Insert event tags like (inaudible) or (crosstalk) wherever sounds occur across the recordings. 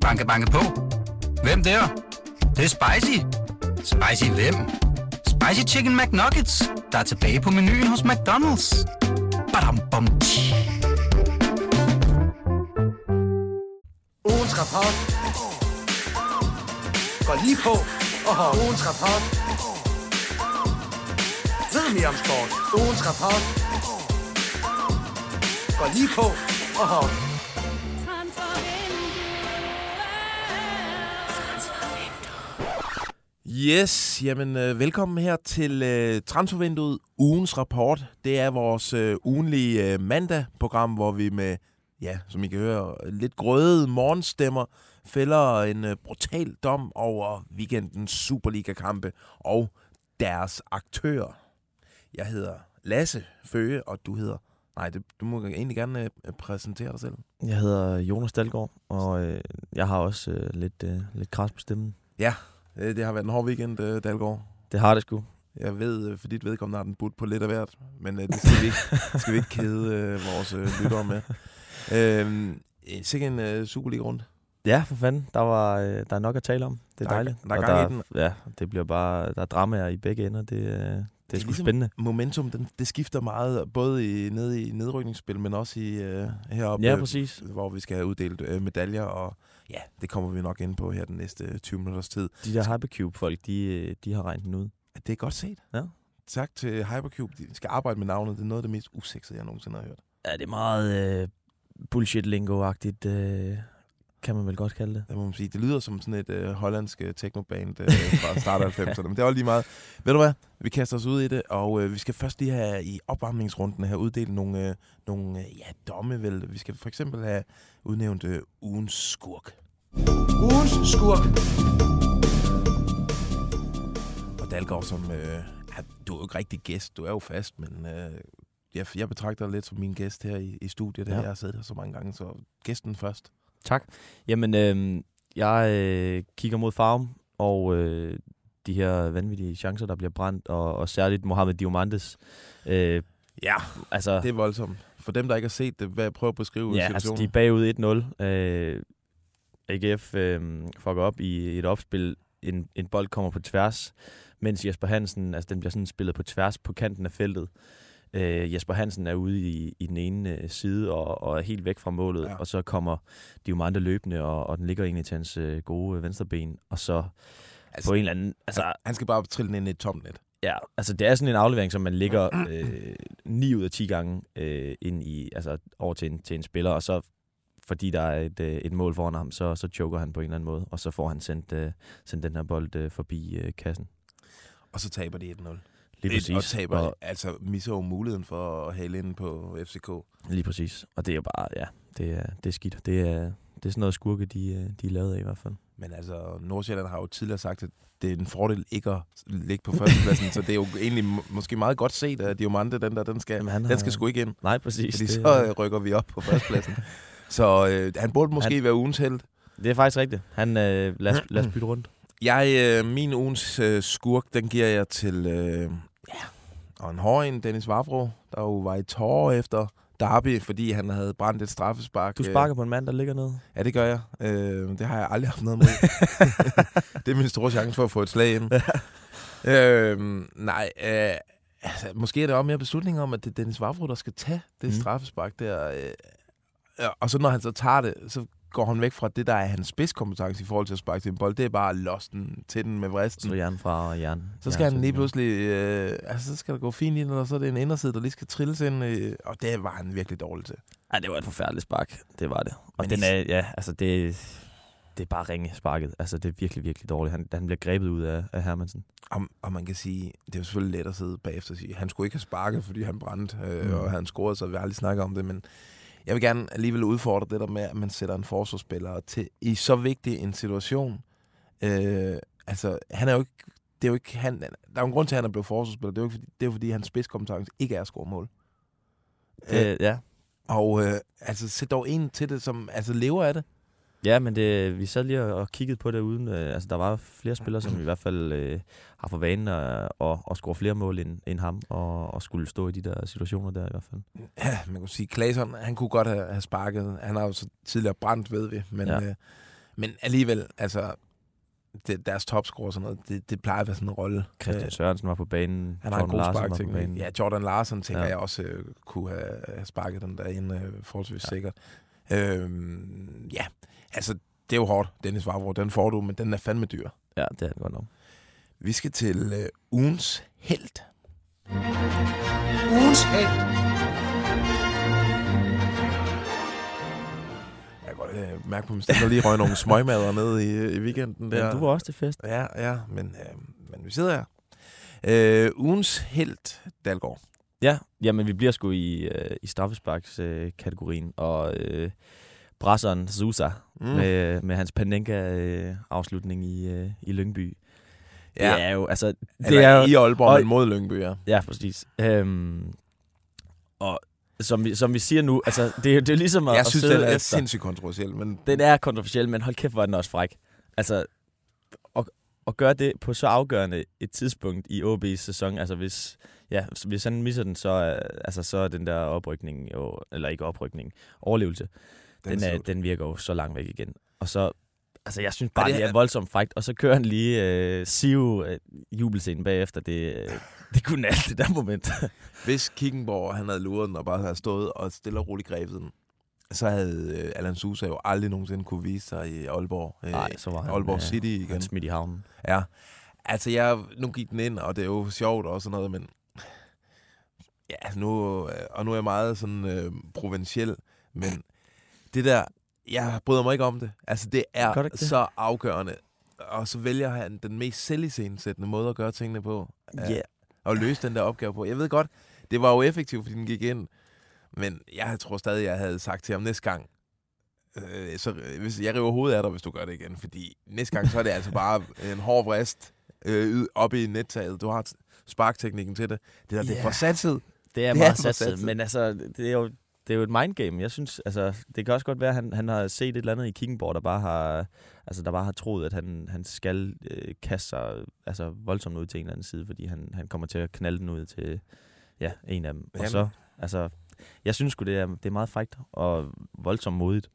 Banke, banke på. Hvem der? Det, det er spicy. Spicy hvem? Spicy Chicken McNuggets, der er tilbage på menuen hos McDonald's. Badum, bom, tji. Ugens rapport. Gå lige på og hop. Ugens rapport. Ved mere om sport. Ugens rapport. Gå lige på og hop. Yes, jamen øh, velkommen her til øh, Transfervinduet, ugens rapport. Det er vores øh, ugenlige øh, mandag-program, hvor vi med, ja, som I kan høre, lidt grøde morgenstemmer fælder en øh, brutal dom over weekendens Superliga-kampe og deres aktører. Jeg hedder Lasse Føge, og du hedder... Nej, det, du må egentlig gerne øh, præsentere dig selv. Jeg hedder Jonas Dalgaard, og øh, jeg har også øh, lidt, øh, lidt kras på stemmen. Ja, det har været en hård weekend, øh, Dalgaard. Det har det sgu. Jeg ved, øh, for dit vedkommende har den budt på lidt af hvert, men øh, det skal vi ikke, (laughs) skal vi ikke kede øh, vores øh, lyttere med. Øh, sikkert en øh, Superliga-runde. Ja, for fanden. Der, var, øh, der er nok at tale om. Det er Der er- dejligt. der er gang i den. Ja, det bliver bare... Der er dramaer i begge ender. Det, øh, det er, det er sgu ligesom spændende. Momentum, den, det skifter meget, både i, nede i nedrykningsspil, men også i øh, heroppe, Ja, øh, præcis. hvor vi skal have uddelt øh, medaljer, og ja, det kommer vi nok ind på her den næste 20 minutters tid. De der Hypercube-folk, de, øh, de har regnet den ud. Det er godt set. Ja. Tak til Hypercube, de skal arbejde med navnet. Det er noget af det mest usexede, jeg nogensinde har hørt. Ja, det er meget øh, bullshit-lingo-agtigt, øh, kan man vel godt kalde det. Det må man sige. Det lyder som sådan et øh, hollandsk øh, technoband øh, fra start af 90'erne, (laughs) men det var lige meget. Ved du hvad? Vi kaster os ud i det, og øh, vi skal først lige have i opvarmningsrunden have uddelt nogle, øh, nogle øh, ja, domme, vel. Vi skal for eksempel have udnævnt øh, ugens skurk. Ugens skurk. Og Dalgaard som... Øh, ja, du er jo ikke rigtig gæst, du er jo fast, men øh, jeg, jeg betragter dig lidt som min gæst her i, i studiet. Ja. Ja. Jeg har siddet her så mange gange, så gæsten først. Tak. Jamen, øh, jeg øh, kigger mod farven, og øh, de her vanvittige chancer, der bliver brændt, og, og særligt Mohamed Diamantes. Øh, Ja, altså, det er voldsomt. For dem, der ikke har set det, hvad jeg prøver at beskrive ja, altså, situationen. de er bagud 1-0. Øh, AGF øh, fucker op i et opspil. En, en bold kommer på tværs, mens Jesper Hansen, altså den bliver sådan spillet på tværs på kanten af feltet. Øh, Jesper Hansen er ude i, i den ene øh, side og, og er helt væk fra målet, Ja. og så kommer Diomande løbende, og, og den ligger egentlig til hans øh, gode øh, venstre ben, og så Altså, på en eller anden... Altså, han, han skal bare trille den ind i et tomt net. Ja, altså det er sådan en aflevering, som man ligger (clears throat) øh, 9 ud af 10 gange øh, ind i, altså over til en, til en spiller, og så fordi der er et, øh, et mål foran ham, så, så choker han på en eller anden måde, og så får han sendt, øh, sendt den her bold øh, forbi øh, kassen. Og så taber de 1-0. Lige præcis. Og taber, og, altså misser jo muligheden for at hale ind på FCK. lige præcis. Og det er jo bare, ja, det er, det er skidt. Det er, det er sådan noget skurke, de, øh, de er lavet af i hvert fald. Men altså, Nordsjælland har jo tidligere sagt, at det er en fordel ikke at ligge på førstepladsen, (laughs) så det er jo egentlig må- måske meget godt set, at Diomande, den der, den skal, Jamen, den har- skal sgu ikke ind, Nej, præcis. fordi det, så øh, rykker vi op på førstepladsen. (laughs) så øh, han burde måske Han- være ugens held. det er faktisk rigtigt. Han, øh, lad, os, lad os bytte rundt. Jeg, øh, min ugens øh, skurk, den giver jeg til, øh, ja, og en hård en, Dennis Vavro, der jo var i tårer efter Derby, fordi han havde brændt et straffespark. Du øh, sparker på en mand, der ligger nede. Ja, det gør jeg. Øh, det har jeg aldrig haft noget med. (laughs) (laughs) det er min store chance for at få et slag ind. øh, nej, øh, altså, måske er det også mere beslutning om, at det er Dennis Vavro, der skal tage det Mm. straffespark der. Øh, ja, og så når han så tager det, så går han væk fra det, der er hans spidskompetence i forhold til at sparke til en bold. Det er bare den til den med vristen. Så jern fra og jern. Så skal han lige pludselig, øh, altså så skal der gå fint ind, og så er det en inderside, der lige skal trilles ind, øh, og det var han virkelig dårlig til. Ja, det var et forfærdeligt spark. Det var det. Og Men den er, ja, altså det, det er bare ringe sparket. Altså det er virkelig, virkelig dårligt. Han, han bliver grebet ud af, af Hermansen. Og, og man kan sige, det er jo selvfølgelig let at sidde bagefter og sige, han skulle ikke have sparket, fordi han brændte, øh, Mm. og han scorede, så vi har aldrig snakket om det, men jeg vil gerne alligevel udfordre det der med, at man sætter en forsvarsspiller til i så vigtig en situation. Øh, altså, han er jo ikke, det er jo ikke, han, der er en grund til, at han er blevet forsvarsspiller, det er jo, ikke, fordi, det er jo fordi, hans spidskompetence ikke er at score mål. Øh, Øh, ja. og øh, altså, sæt dog en til det, som altså, lever af det. Ja, men det, vi sad lige og, kiggede på det uden. Øh, altså, der var flere spillere, som i hvert fald øh, har for vanen at, at, at score flere mål end, end ham, og, og skulle stå i de der situationer der i hvert fald. Ja, man kunne sige, Claesson, han kunne godt have, have sparket. Han har jo så tidligere brændt, ved vi. Men, Ja. øh, men alligevel, altså, det, deres topscore og sådan noget, det, det plejer at være sådan en rolle. Christian Øh, Sørensen var på banen. han har en god sparkteknik. Ja, Jordan Larsen tænker Ja. jeg også øh, kunne have, have sparket den der ind øh, forholdsvis ja. sikkert. Øhm, ja, altså, det er jo hårdt, Dennis Vavro. Den får du, men den er fandme dyr. ja, det er det godt nok. Vi skal til øh, ugens held. Ugens held. Jeg kan godt øh, mærke på min stemme, lige røg nogle smøgmader ned i, i weekenden. Der. Men du var også til fest. Ja, ja, men, øh, men vi sidder her. Øh, ugens held, Dalgaard. Ja, jamen vi bliver sgu i, øh, i straffesparks-kategorien, og øh, brasseren Sousa Mm. med, med hans Panenka-afslutning i, øh, i Lyngby. ja. Det er jo, altså, det Eller er jo, i Aalborg, og- men mod Lyngby, ja. Ja, præcis. Øhm, og som vi, som vi siger nu, altså, det, er det er ligesom at, Jeg at synes, den er efter. sindssygt kontroversiel, men Den er kontroversiel, men hold kæft, hvor er den også fræk. Altså, at, at gøre det på så afgørende et tidspunkt i OB's sæson, altså hvis, ja, hvis han misser den, så altså, så er den der oprykning, jo, eller ikke oprykning, overlevelse, den, den, er, slut. den virker jo så langt væk igen. Og så, altså jeg synes bare, det det, er- voldsomt frækt, og så kører han lige øh, Siv øh, jubelscenen bagefter, det, øh, (laughs) det kunne alt det der moment. (laughs) Hvis Kickenborg han havde luret den og bare havde stået og stille og roligt grebet den, så havde øh, Allan Sousa jo aldrig nogensinde kunne vise sig i Aalborg. Øh, Nej, så var han, Aalborg øh, City igen. Han smidt i havnen. Ja. Altså, jeg, nu gik den ind, og det er jo sjovt og sådan noget, men... Ja, nu, øh, og nu er jeg meget sådan øh, provinciel, men det der, jeg bryder mig ikke om det. Altså, det er ikke det? så afgørende. Og så vælger han den mest selvisensættende måde at gøre tingene på. Ja. Yeah. Og løse den der opgave på. Jeg ved godt, det var jo effektivt, fordi den gik ind. Men jeg tror stadig, jeg havde sagt til ham næste gang, øh, så øh, hvis, jeg river hovedet af dig, hvis du gør det igen. Fordi næste gang, så er det altså bare en hård vrist øh, oppe i nettaget. Du har sparkteknikken til det. Det der, det er for satset. Det er Det meget satset. men altså, det er jo, det er jo et mindgame. Jeg synes, altså, det kan også godt være, at han, han har set et eller andet i Kickenborg, der bare har, altså, der bare har troet, at han, han skal øh, kaste sig altså, voldsomt ud til en eller anden side, fordi han, han kommer til at knalde den ud til ja, en af dem. Og Jamen. så, altså, jeg synes sgu, det er, det er meget frægt og voldsomt modigt.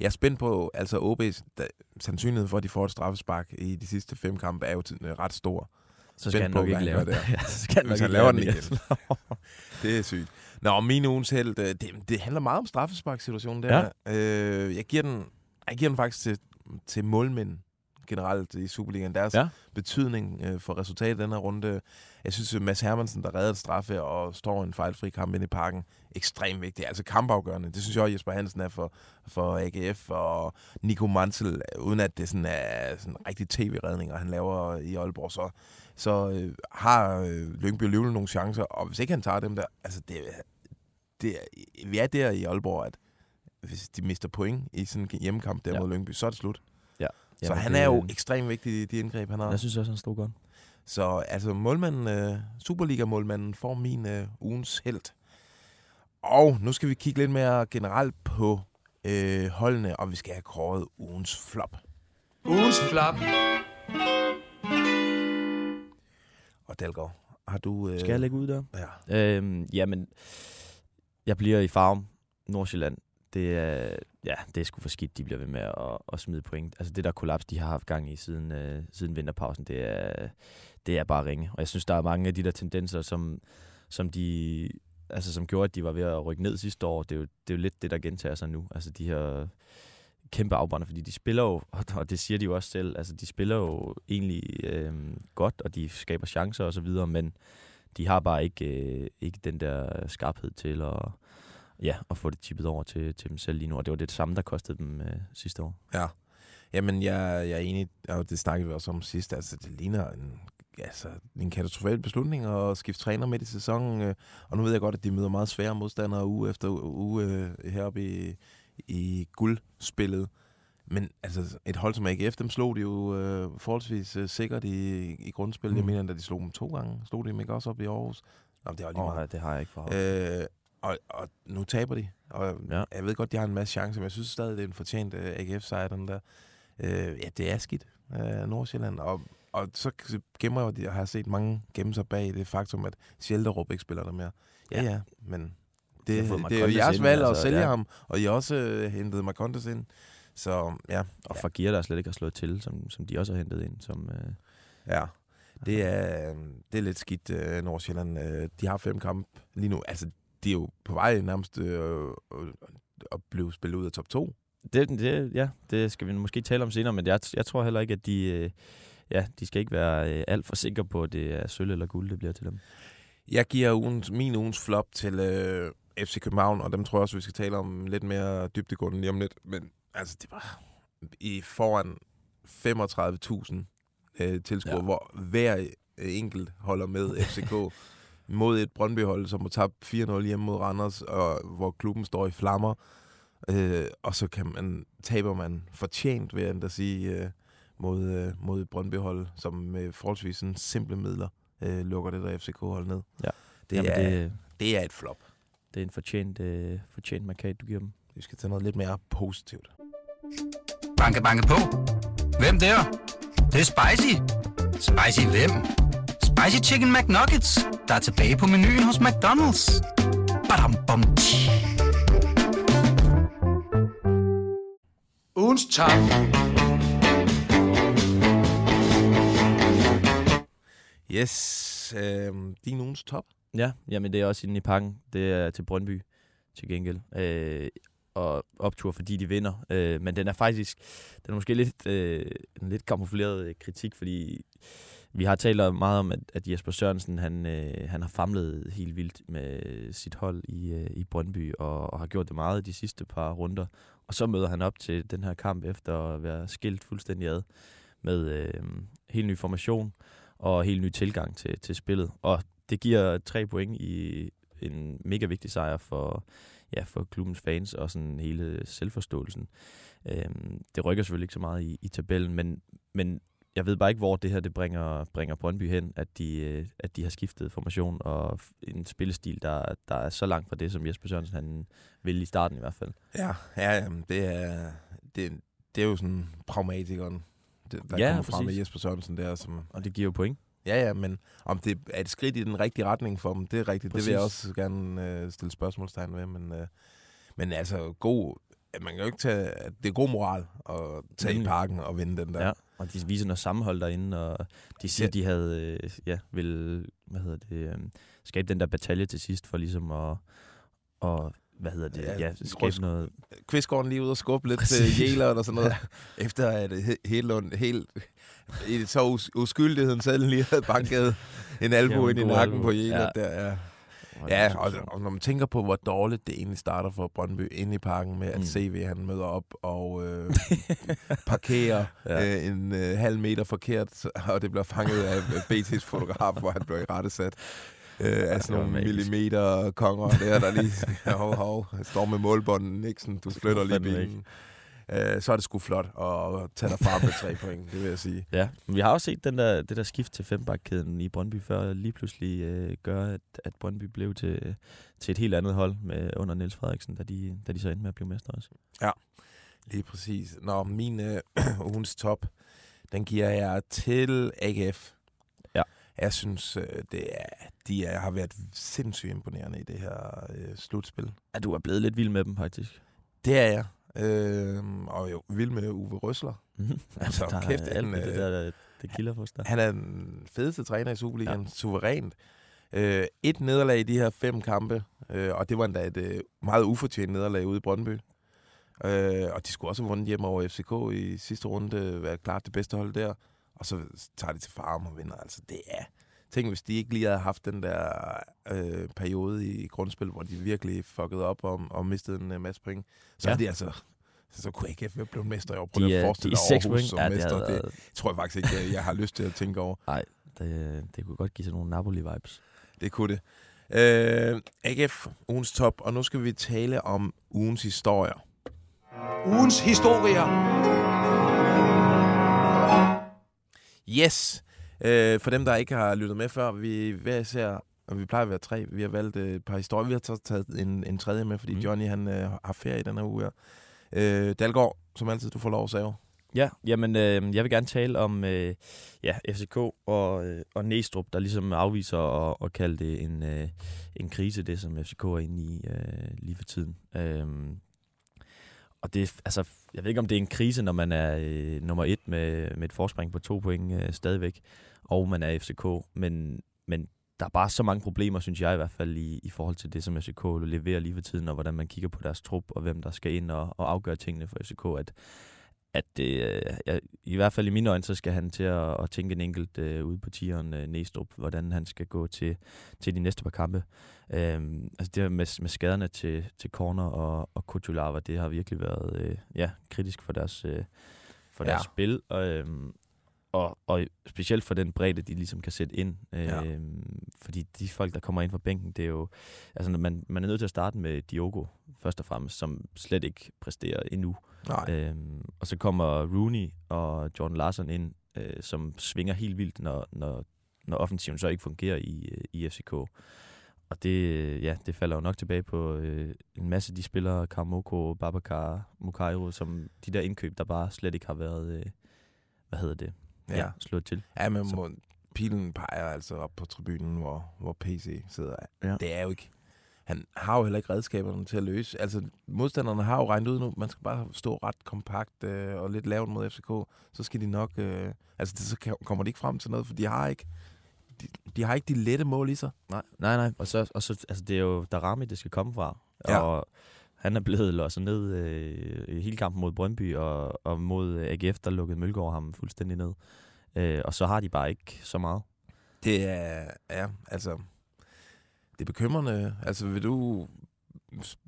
Jeg er spændt på, altså OB's da, sandsynlighed for, at de får et straffespark i de sidste fem kampe, er jo øh, ret stor. Så Spændt skal han på, nok hvad ikke han lave det. (laughs) ja, så skal han han ikke laver lave den igen. (laughs) Det er sygt. Nå, min ugens held, øh, det, det handler meget om straffesparksituationen der. Ja. Øh, jeg, giver den, jeg giver den faktisk til, til målmænd generelt i Superligaen. Deres Ja. ja. betydning øh, for resultatet i den her runde. Jeg synes, at Mads Hermansen, der redder et straffe og står en fejlfri kamp inde i parken, ekstremt vigtigt. Altså kampafgørende. Det synes jeg også, Jesper Hansen er for, for AGF og Nico Mansel, uden at det sådan er sådan rigtig tv-redninger, han laver i Aalborg, så, så øh, har øh, Lyngby alligevel nogle chancer, og hvis ikke han tager dem der, altså det, det, er- vi er der i Aalborg, at hvis de mister point i sådan en hjemmekamp der Ja. ja. mod Lyngby, så er det slut. Så Jamen, han det- er jo ekstremt vigtig i de indgreb, han har. Jeg synes også, han stod godt. Så altså målmanden, øh, Superliga-målmanden får min øh, ugens held. Og nu skal vi kigge lidt mere generelt på øh, holdene, og vi skal have kåret ugens flop. Ugens flop. Og Dalgaard, har du... Øh, Skal jeg lægge ud der? Ja. Øhm, jamen, jeg bliver i farm Nordsjælland. Det er, ja, det er sgu for skidt, de bliver ved med at, at smide point. Altså det der kollaps, de har haft gang i siden, øh, siden vinterpausen, det er, det er bare ringe. Og jeg synes, der er mange af de der tendenser, som, som de altså som gjorde, at de var ved at rykke ned sidste år. Det er jo, det er jo lidt det, der gentager sig nu. Altså de her kæmpe afbrænder, fordi de spiller jo, og det siger de jo også selv, altså de spiller jo egentlig øh, godt, og de skaber chancer og så videre, men de har bare ikke, øh, ikke den der skarphed til at, ja, at få det tippet over til, til dem selv lige nu, og det var det samme, der kostede dem øh, sidste år. Ja. Jamen, jeg, jeg er enig, og det snakkede vi også om sidst. Altså, det ligner en, altså, en katastrofal beslutning at skifte træner midt i sæsonen. øh, Og nu ved jeg godt, at de møder meget svære modstandere uge efter uge øh, heroppe i, i guldspillet. Men altså, et hold som AGF, dem slog de jo øh, forholdsvis øh, sikkert i, i grundspillet. Mm. Jeg mener, at de slog dem to gange. Slog de dem ikke også op i Aarhus? Nå, det var lige Åh, meget. oh, det har jeg ikke for Øh, og, og nu taber de. Og Ja. ja. jeg ved godt, de har en masse chancer, men jeg synes stadig, det er en fortjent uh, AGF-sejr, den der. Uh, ja, det er skidt uh, Nordsjælland. Og, og så gemmer jeg, at jeg har set mange gemme sig bag det faktum, at Sjælderup ikke spiller der mere. Ja, Ja. ja, men det, fået det er jo jeres valg at altså, sælge ja. ham, og I også uh, hentet Marcondes ind. Så ja, Og Fagir, der slet ikke har slået til, som, som de også har hentet ind. Som, øh, Ja, det er, øh, det er lidt skidt, øh, Nordsjælland. Øh, de har fem kampe lige nu. Altså, de er jo på vej nærmest øh, øh, at blive spillet ud af top 2. det, det, ja, det skal vi måske tale om senere, men jeg, jeg tror heller ikke, at de, øh, ja, de skal ikke være øh, alt for sikre på, at det er sølv eller guld, det bliver til dem. Jeg giver ugens, min ugens flop til øh, FC København, og dem tror jeg også, vi skal tale om lidt mere dybdegående lige om lidt. Men altså, det var i foran 35.000 øh, tilskuere, Ja. hvor hver øh, enkelt holder med FCK (laughs) mod et Brøndby-hold, som har tabt 4-0 hjemme mod Randers, og hvor klubben står i flammer. Øh, og så kan man, taber man fortjent, vil jeg endda sige, øh, mod, øh, mod et Brøndby-hold, som med forholdsvis sådan simple midler øh, lukker det der FCK-hold ned. Ja. Det, Jamen, er, det, det er et flop. det er en fortjent, øh, fortjent markat, du giver dem. Vi skal tage noget lidt mere positivt. Banke, banke på. Hvem der? Det, det er spicy. Spicy hvem? Spicy Chicken McNuggets, der er tilbage på menuen hos McDonald's. Badum, bom, tji. Ugens top. Yes, øh, din ugens top. Ja, jamen det er også inde i pakken. Det er til Brøndby til gengæld. Øh, og optur, fordi de vinder. Øh, men den er faktisk, den er måske lidt, øh, en lidt kamufleret øh, kritik, fordi vi har talt meget om, at, at Jesper Sørensen, han, øh, han har famlet helt vildt med sit hold i, øh, i Brøndby, og, og har gjort det meget de sidste par runder. Og så møder han op til den her kamp efter at være skilt fuldstændig ad med øh, helt ny formation og helt ny tilgang til, til spillet. Og det giver tre point i en mega vigtig sejr for, ja, for klubbens fans og sådan hele selvforståelsen. Øhm, det rykker selvfølgelig ikke så meget i, i tabellen, men, men jeg ved bare ikke, hvor det her det bringer, bringer Brøndby hen, at de, øh, at de har skiftet formation og en spillestil, der, der er så langt fra det, som Jesper Sørensen han ville i starten i hvert fald. Ja, ja jamen, det er, det, det er jo sådan pragmatikeren, det, der Ja, kommer frem med. Jesper Sørensen der. Som, Og det giver jo point. ja, ja, men om det er et skridt i den rigtige retning for dem, det er rigtigt. Præcis. Det vil jeg også gerne øh, stille spørgsmålstegn ved. Men, øh, men altså, god, man kan jo ikke tage, det er god moral at tage i Nemlig. parken og vinde den der. Ja, og de viser noget sammenhold derinde, og de siger, Ja. de havde, øh, ja, vil, hvad hedder det, øh, skabe den der batalje til sidst, for ligesom at, og, hvad hedder det, Ja, ja, skabe ryst- noget, Kvistgården lige ud og skubbe lidt Præcis. til Jæleren og sådan noget. (laughs) Efter at He- Hedlund helt, i så us- uskyldigheden selv lige havde banket en albu ind i nakken på Jælland. Ja. Der, ja. Ja, og, og når man tænker på, hvor dårligt det egentlig starter for Brøndby inde i parken med, at Mm. CV han møder op og øh, (laughs) parkerer Ja. øh, en øh, halv meter forkert, og det bliver fanget af BT's fotograf, hvor han bliver i rettesat. Øh, af sådan nogle millimeter konger der, der lige (laughs) hov, hov, står med målbånden, Nixon, du flytter lige bilen. Øh, så er det sgu flot at tage dig fra med tre point, det vil jeg sige. Ja, men vi har også set den der, det der skift til fembakkæden i Brøndby før lige pludselig øh, gør, at, at Brøndby blev til, til et helt andet hold med, under Niels Frederiksen, da de, da de så endte med at blive mestre også. Lige præcis. Nå, min øh, (clears throat) ugens top, den giver jeg til AGF. Ja. Jeg synes, øh, det er, de er, har været sindssygt imponerende i det her øh, slutspil. Ja, du er blevet lidt vild med dem faktisk. Det er jeg. Øh, og jo, vild med Uwe Røsler. Mhm. (laughs) Altså, der kæft, er han, det øh, der, der det kilder os der. Han er den fedeste træner i Superligaen, ja. suverænt. Øh, et nederlag i de her fem kampe, øh, og det var endda et øh, meget ufortjent nederlag ude i Brøndby. Øh, og de skulle også have vundet hjem over FCK i sidste runde, være klart det bedste hold der. Og så tager de til farm og vinder. Altså, det er... Tænk, hvis de ikke lige havde haft den der øh, periode i grundspil, hvor de virkelig fuckede op og, og mistede en uh, masse point. Så Ja. ja. de altså... Så kunne AGF være blevet mester i år. Prøv at er- forestille dig er Aarhus point. som Ja, det, mester. Det, været, tror jeg faktisk ikke, jeg, jeg har lyst til at tænke over. det, det kunne godt give sådan nogle Napoli-vibes. Det kunne det. Øh, AGF, ugens top, og nu skal vi tale om ugens historier. Ugens historier. Yes! Øh, for dem, der ikke har lyttet med før, vi hver især og vi plejer at være tre. Vi har valgt øh, et par historier. Vi har så taget en, en tredje med, fordi Mm. Johnny han øh, har ferie i den her uge her. Øh, Dalgaard, som altid, du får lov at save. Ja, jamen, øh, jeg vil gerne tale om øh, ja, FCK og, øh, og Næstrup, der ligesom afviser at, at kalde det en, øh, en krise, det som FCK er inde i øh, lige for tiden. Øhm, og det, altså, jeg ved ikke, om det er en krise, når man er øh, nummer et med, med et forspring på to point øh, stadigvæk, og man er FCK, men, men der er bare så mange problemer, synes jeg i hvert fald, i, i forhold til det, som FCK leverer lige for tiden, og hvordan man kigger på deres trup, og hvem der skal ind og, og afgøre tingene for FCK, at, at det, øh, jeg, i hvert fald i mine øjne, så skal han til at, at tænke en enkelt øh, ude på tieren øh, Næstrup, hvordan han skal gå til, til de næste par kampe. Øhm, altså det med, med skaderne til, til Corner og, og Kutulava, det har virkelig været øh, ja, kritisk for deres, øh, for deres Ja. spil. Og, øhm, og, og specielt for den bredde, de ligesom kan sætte ind. Ja. Øhm, fordi de folk, der kommer ind fra bænken, det er jo... Altså, man, man er nødt til at starte med Diogo, først og fremmest, som slet ikke præsterer endnu. Nej. Øhm, og så kommer Rooney og Jordan Larson ind, øh, som svinger helt vildt, når, når, når offensiven så ikke fungerer i, øh, i FCK. Og det, øh, ja, det falder jo nok tilbage på øh, en masse af de spillere, Karamoko, Babacar, Mukairo, som de der indkøb, der bare slet ikke har været, øh, hvad hedder det, ja. ja slået til. Ja, men Så- må, pilen peger altså op på tribunen, hvor, hvor PC sidder. Ja. Det er jo ikke... Han har jo heller ikke redskaberne til at løse. Altså, modstanderne har jo regnet ud nu. Man skal bare stå ret kompakt øh, og lidt lavt mod FCK. Så skal de nok... Øh, altså, det, så kan- kommer de ikke frem til noget, for de har ikke... De, de har ikke de lette mål i sig. Nej, nej, nej. Og så, og så altså, det er jo Darami, det skal komme fra. Ja. Og han er blevet låst ned øh, hele kampen mod Brøndby, og, og mod øh, AGF, der lukkede Mølgaard ham fuldstændig ned. Øh, og så har de bare ikke så meget. Det er... Ja, altså... Det er bekymrende. Altså, vil du...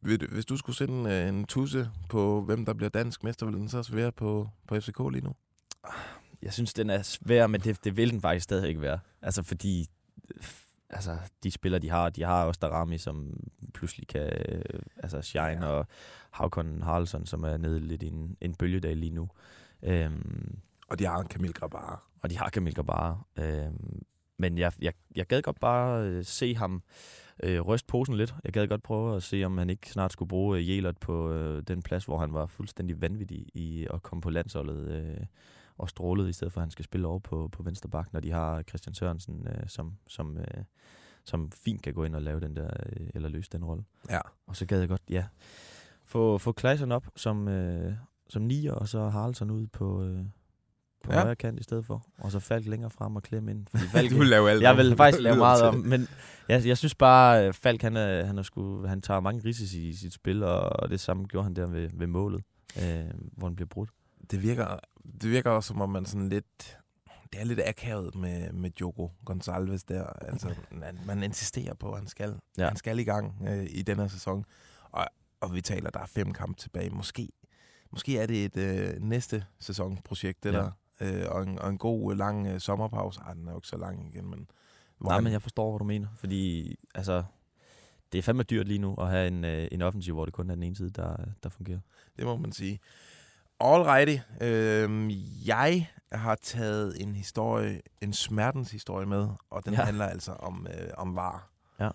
Vil hvis du skulle sætte en, øh, en tusse på, hvem der bliver dansk mester, vil den så også være på, på FCK lige nu? Jeg synes, den er svær, men det, det vil den faktisk stadig ikke være. Altså, fordi altså, de spillere, de har, de har også Darami, som pludselig kan øh, altså shine, Ja. og Havkon Haraldsson, som er nede lidt i en, en bølgedag lige nu. Øhm, Og de har en Kamil Grabar. og de har Kamil Gabara. Øhm, men jeg, jeg, jeg gad godt bare øh, se ham øh, ryste posen lidt. Jeg gad godt prøve at se, om han ikke snart skulle bruge øh, Jelert på øh, den plads, hvor han var fuldstændig vanvittig i at komme på landsholdet øh, og strålede, i stedet for at han skal spille over på, på venstre bak, når de har Christian Sørensen, øh, som, som, øh, som fint kan gå ind og lave den der, øh, eller løse den rolle. Ja. Og så gad jeg godt, ja, få, få Kleisen op som, øh, som nier, og så Haraldsson ud på, øh, på Ja. højre kant i stedet for. Og så Falk længere frem og klemme ind. Fordi (laughs) Falk, Du vil lave alt jeg vil (laughs) faktisk lave meget om, men jeg, jeg synes bare, at Falk han, er, han, er sgu, han tager mange risici i sit spil, og, og det samme gjorde han der ved, ved målet, øh, hvor han bliver brudt. Det virker, det virker også, som om man sådan lidt... Det er lidt akavet med, med Diogo Gonçalves der. Altså, man, man insisterer på, at han skal, ja. Han skal i gang øh, i den her sæson. Og, og vi taler, der er fem kampe tilbage. Måske, måske er det et øh, næste sæsonprojekt, det Ja. der. Øh, og, en, og en god, øh, lang øh, sommerpause. Ej, den er jo ikke så lang igen, men... Nej, han- men jeg forstår, hvad du mener, fordi altså, det er fandme dyrt lige nu at have en, øh, en offensiv, hvor det kun er den ene side, der, der fungerer. Det må man sige. Alrighty. Øhm, jeg har taget en historie, en smertens historie med, og den ja. Handler altså om, øh, om var. Ja.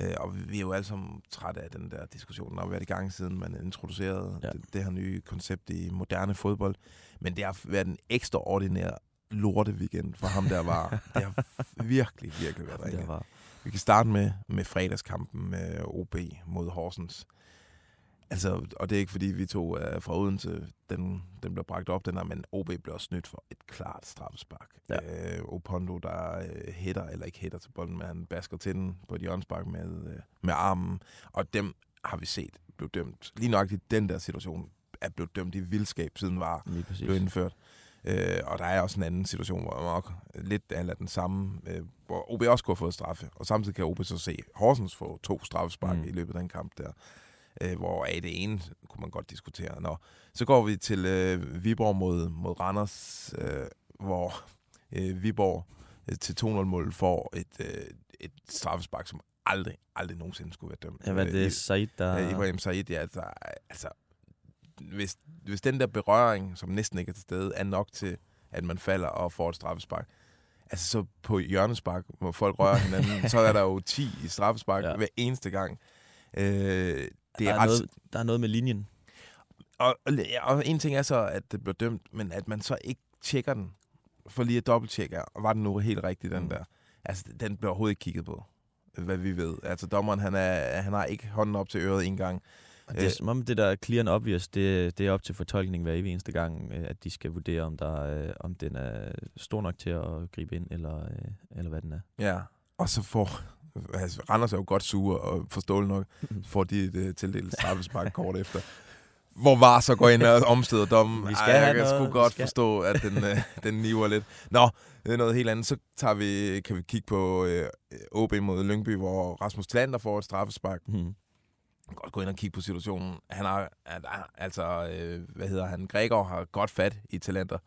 Øh, og vi er jo alle sammen trætte af den der diskussion, der har været i gang siden man introducerede ja. Det, det her nye koncept i moderne fodbold. Men det har været en ekstraordinær lorte weekend for ham, der var. (laughs) det har virkelig, virkelig været. Det var, Vi kan starte med, med fredagskampen med OB mod Horsens. Altså, og det er ikke fordi, vi to er fra Odense, den, den blev bragt op, den her, men OB blev også snydt for et klart straffespark. Ja. Øh, Opondo, der øh, hætter, eller ikke hætter til bolden, men han basker til den på et hjørnspark med, øh, med armen. Og dem har vi set blev dømt. Lige nøjagtigt den der situation er blevet dømt i vildskab, siden var blev indført. Øh, og der er også en anden situation, hvor nok lidt af den samme, øh, hvor OB også kunne have fået straffe. Og samtidig kan OB så se Horsens få to straffespark. Mm. i løbet af den kamp der. Øh, hvor af det ene kunne man godt diskutere. Nå, så går vi til øh, Viborg mod, mod Randers, øh, hvor øh, Viborg øh, til 2-0-mål får et, øh, et straffespark, som aldrig, aldrig nogensinde skulle være dømt. Ja, Øh, det er Said, der... Ja, Ibrahim Said, ja, altså, altså hvis, hvis den der berøring, som næsten ikke er til stede, er nok til, at man falder og får et straffespark, altså så på hjørnespark, hvor folk rører hinanden, (laughs) så er der jo 10 i straffespark ja. hver eneste gang. Øh, det der, er er ret, noget, der er noget med linjen. og, og, en ting er så, at det bliver dømt, men at man så ikke tjekker den, for lige at dobbelttjekke, var den nu helt rigtig, den Mm. der. Altså, den bliver overhovedet ikke kigget på, hvad vi ved. Altså, dommeren, han, er, han har ikke hånden op til øret en gang. Og det er Øh. som om det der clear and obvious, det, det er op til fortolkning hver evig eneste gang, øh, at de skal vurdere, om, der, øh, om den er stor nok til at gribe ind, eller, øh, eller hvad den er. Ja. Og så får... Altså, Randers er jo godt sure og forståeligt nok, Mm. får de et uh, tildelt straffespark kort efter. Hvor var så går ind og omstøder dommen. Vi skal Ej, jeg kan sgu godt skal. forstå, at den, uh, (laughs) den niver lidt. Nå, det er noget helt andet. Så tager vi, kan vi kigge på uh, OB mod Lyngby, hvor Rasmus Tlander får et straffespark. Mm. godt gå ind og kigge på situationen. Han har, han har altså, øh, hvad hedder han, Gregor har godt fat i talenter.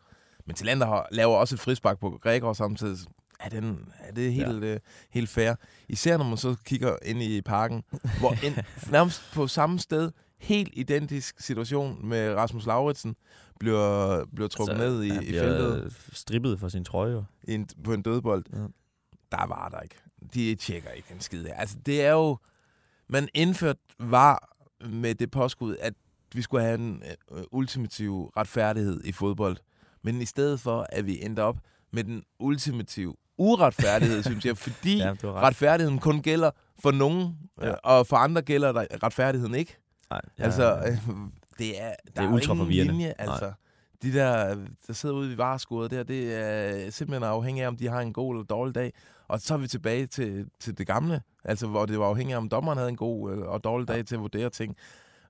Men talenter har, laver også et frispark på Gregor samtidig. Er, den, er det helt, ja. øh, helt fair? Især når man så kigger ind i parken, hvor en, (laughs) nærmest på samme sted, helt identisk situation med Rasmus Lauritsen, bliver, bliver trukket altså, ned i, i feltet strippet for sin trøje. en, på en dødbold. Ja. Der var der ikke. De tjekker ikke en skid. Altså, det er jo... Man indførte var med det påskud, at vi skulle have en øh, ultimativ retfærdighed i fodbold. Men i stedet for, at vi endte op med den ultimative uretfærdighed, synes jeg, (laughs) fordi Ja, ja, ret. retfærdigheden kun gælder for nogen, Ja. ja. og for andre gælder der retfærdigheden ikke. Nej, Ja. Altså, øh, det er, der er er, ultra ingen linje, altså. De der, der sidder ude i vareskuret der, det er simpelthen afhængigt af, om de har en god eller dårlig dag. Og så er vi tilbage til, til det gamle, altså hvor det var afhængigt af, om dommeren havde en god øh, og dårlig dag til at vurdere ting.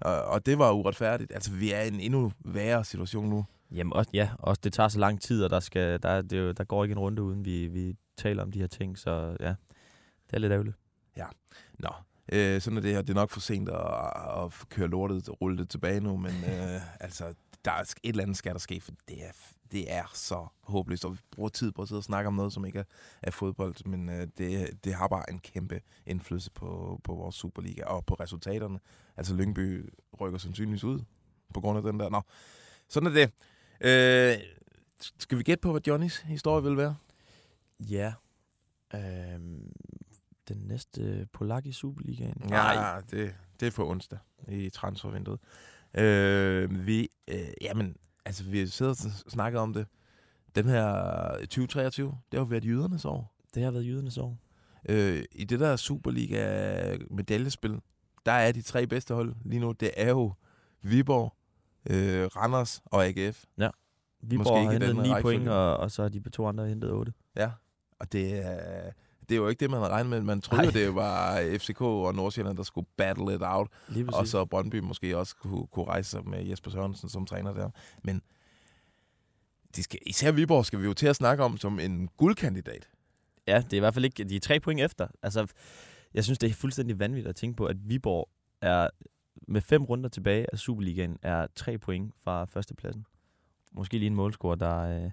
Og, og det var uretfærdigt. Altså, vi er i en endnu værre situation nu. Jamen også, ja, også det tager så lang tid, og der, skal, der, det er jo, der går ikke en runde, uden vi, vi taler om de her ting, så ja, det er lidt ærgerligt. Nå, øh, sådan er det her. Det er nok for sent at, at køre lortet, rulle det tilbage nu, men øh, (laughs) altså, der er et eller andet skal der ske, for det er, det er så håbløst, og vi bruger tid på at sidde og snakke om noget, som ikke er, er fodbold, men øh, det, det har bare en kæmpe indflydelse på, på vores Superliga og på resultaterne. Altså Lyngby rykker sandsynligvis ud på grund af den der. Nå, sådan er det. Øh, skal vi gætte på, hvad Johnnys historie vil være? Ja. Øhm, den næste Polak i Superligaen. Ja, det, det er for onsdag i transfervinduet. Øh, vi, øh, jamen, altså vi sidder og s- snakket om det. Den her 2023, det har jo været jydernes år. Det har været jydernes år. Øh, I det der Superliga medaljespil, der er de tre bedste hold lige nu. Det er jo Viborg, øh, Randers og AGF. Viborg Måske har hentet den 9 point, og, og så har de to andre hentet 8. Ja, og det er, det er jo ikke det, man havde regnet med. Man troede, det var FCK og Nordsjælland, der skulle battle it out. Og så Brøndby måske også kunne, kunne rejse sig med Jesper Sørensen som træner der. Men de skal, især Viborg skal vi jo til at snakke om som en guldkandidat. Ja, det er i hvert fald ikke... De er tre point efter. Altså, jeg synes, det er fuldstændig vanvittigt at tænke på, at Viborg er med fem runder tilbage af Superligaen, er tre point fra førstepladsen. Måske lige en målscore, der, er-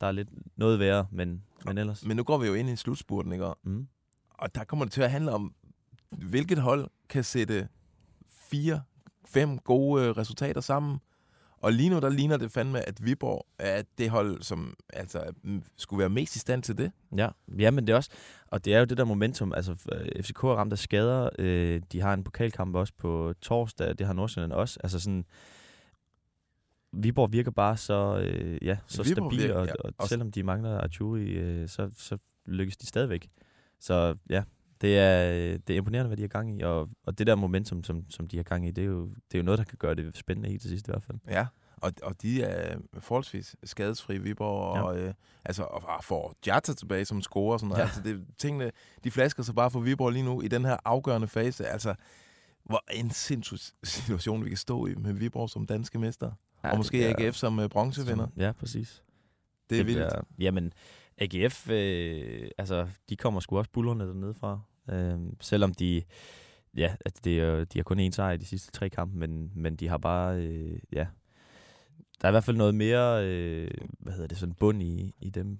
der er lidt noget værre, men, men ellers... Men nu går vi jo ind i slutspurten, ikke? Og- Mm. Og der kommer det til at handle om, hvilket hold kan sætte fire, fem gode øh, resultater sammen. Og lige nu, der ligner det fandme, at Viborg er det hold, som altså, skulle være mest i stand til det. Ja, ja, men det er også, og det er jo det der momentum, altså øh, FCK er ramt af skader, øh, de har en pokalkamp også på torsdag, det har Nordsjælland også, altså sådan, Viborg virker bare så, øh, ja, så Viborg stabil, virker- og, ja, og også- selvom de mangler Arturi, øh, så, så lykkes de stadigvæk. Så ja, det er, øh, det er imponerende, hvad de har gang i, og, og det der momentum, som, som de har gang i, det er, jo, det er jo noget, der kan gøre det spændende helt til sidst i hvert fald. Ja, og, og de er forholdsvis skadesfri, Viborg, Ja. og, øh, altså, og, og får Jata tilbage som scorer og sådan noget. Ja. Altså, det, tingene, de flasker sig bare for Viborg lige nu i den her afgørende fase. Altså, hvor en sindssyg situation, vi kan stå i med Viborg som danske mester. Ja, og måske det bliver- AGF som uh, bronzevinder. Ja, præcis. Det er vildt. Bliver, jamen, AGF, øh, altså, de kommer sgu også bullerne dernede fra. Øh, selvom de, ja, at det, er- de har kun én sejr i de sidste tre kampe, men, men de har bare, øh, ja, der er i hvert fald noget mere, øh, hvad hedder det, sådan bund i, i dem.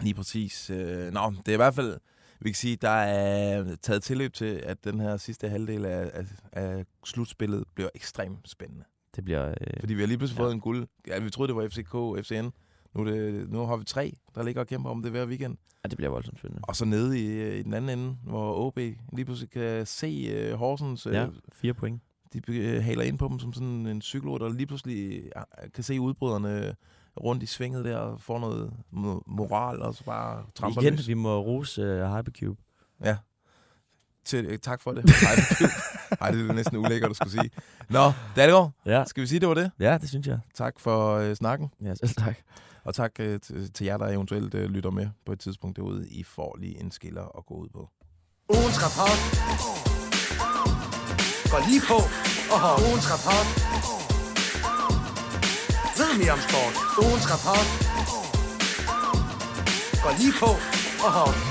Lige præcis. Øh, nå, det er i hvert fald, vi kan sige, der er taget tilløb til, at den her sidste halvdel af, af, af slutspillet bliver ekstremt spændende. Det bliver, øh, Fordi vi har lige pludselig Ja. fået en guld. Ja, vi troede, det var FCK, FCN, Nu, det, nu har vi tre, der ligger og kæmper om det hver weekend. Ja, det bliver voldsomt spændende. Og så nede i, øh, i den anden ende, hvor OB lige pludselig kan se uh, Horsens. Uh, Ja, fire point. De uh, haler ind på dem som sådan en cykelrytter, der lige pludselig ja, kan se udbryderne rundt i svinget der og får noget mo- moral, og så bare tramper Igen, løs. vi må rose uh, Hypercube. Ja. Til, tak for det, (laughs) Ej, det er næsten ulækkert at skulle sige. Nå, Dalgaard, Ja. skal vi sige, det var det? ja, det synes jeg. Tak for øh, snakken, Ja, selv tak. Og tak øh, til, jer, der eventuelt øh, lytter med på et tidspunkt derude. I får lige en skiller at gå ud på. Ugens rapport. Gå lige på og hold. Ugens rapport. Ved mere om sport. Ugens rapport. Gå lige på og hold.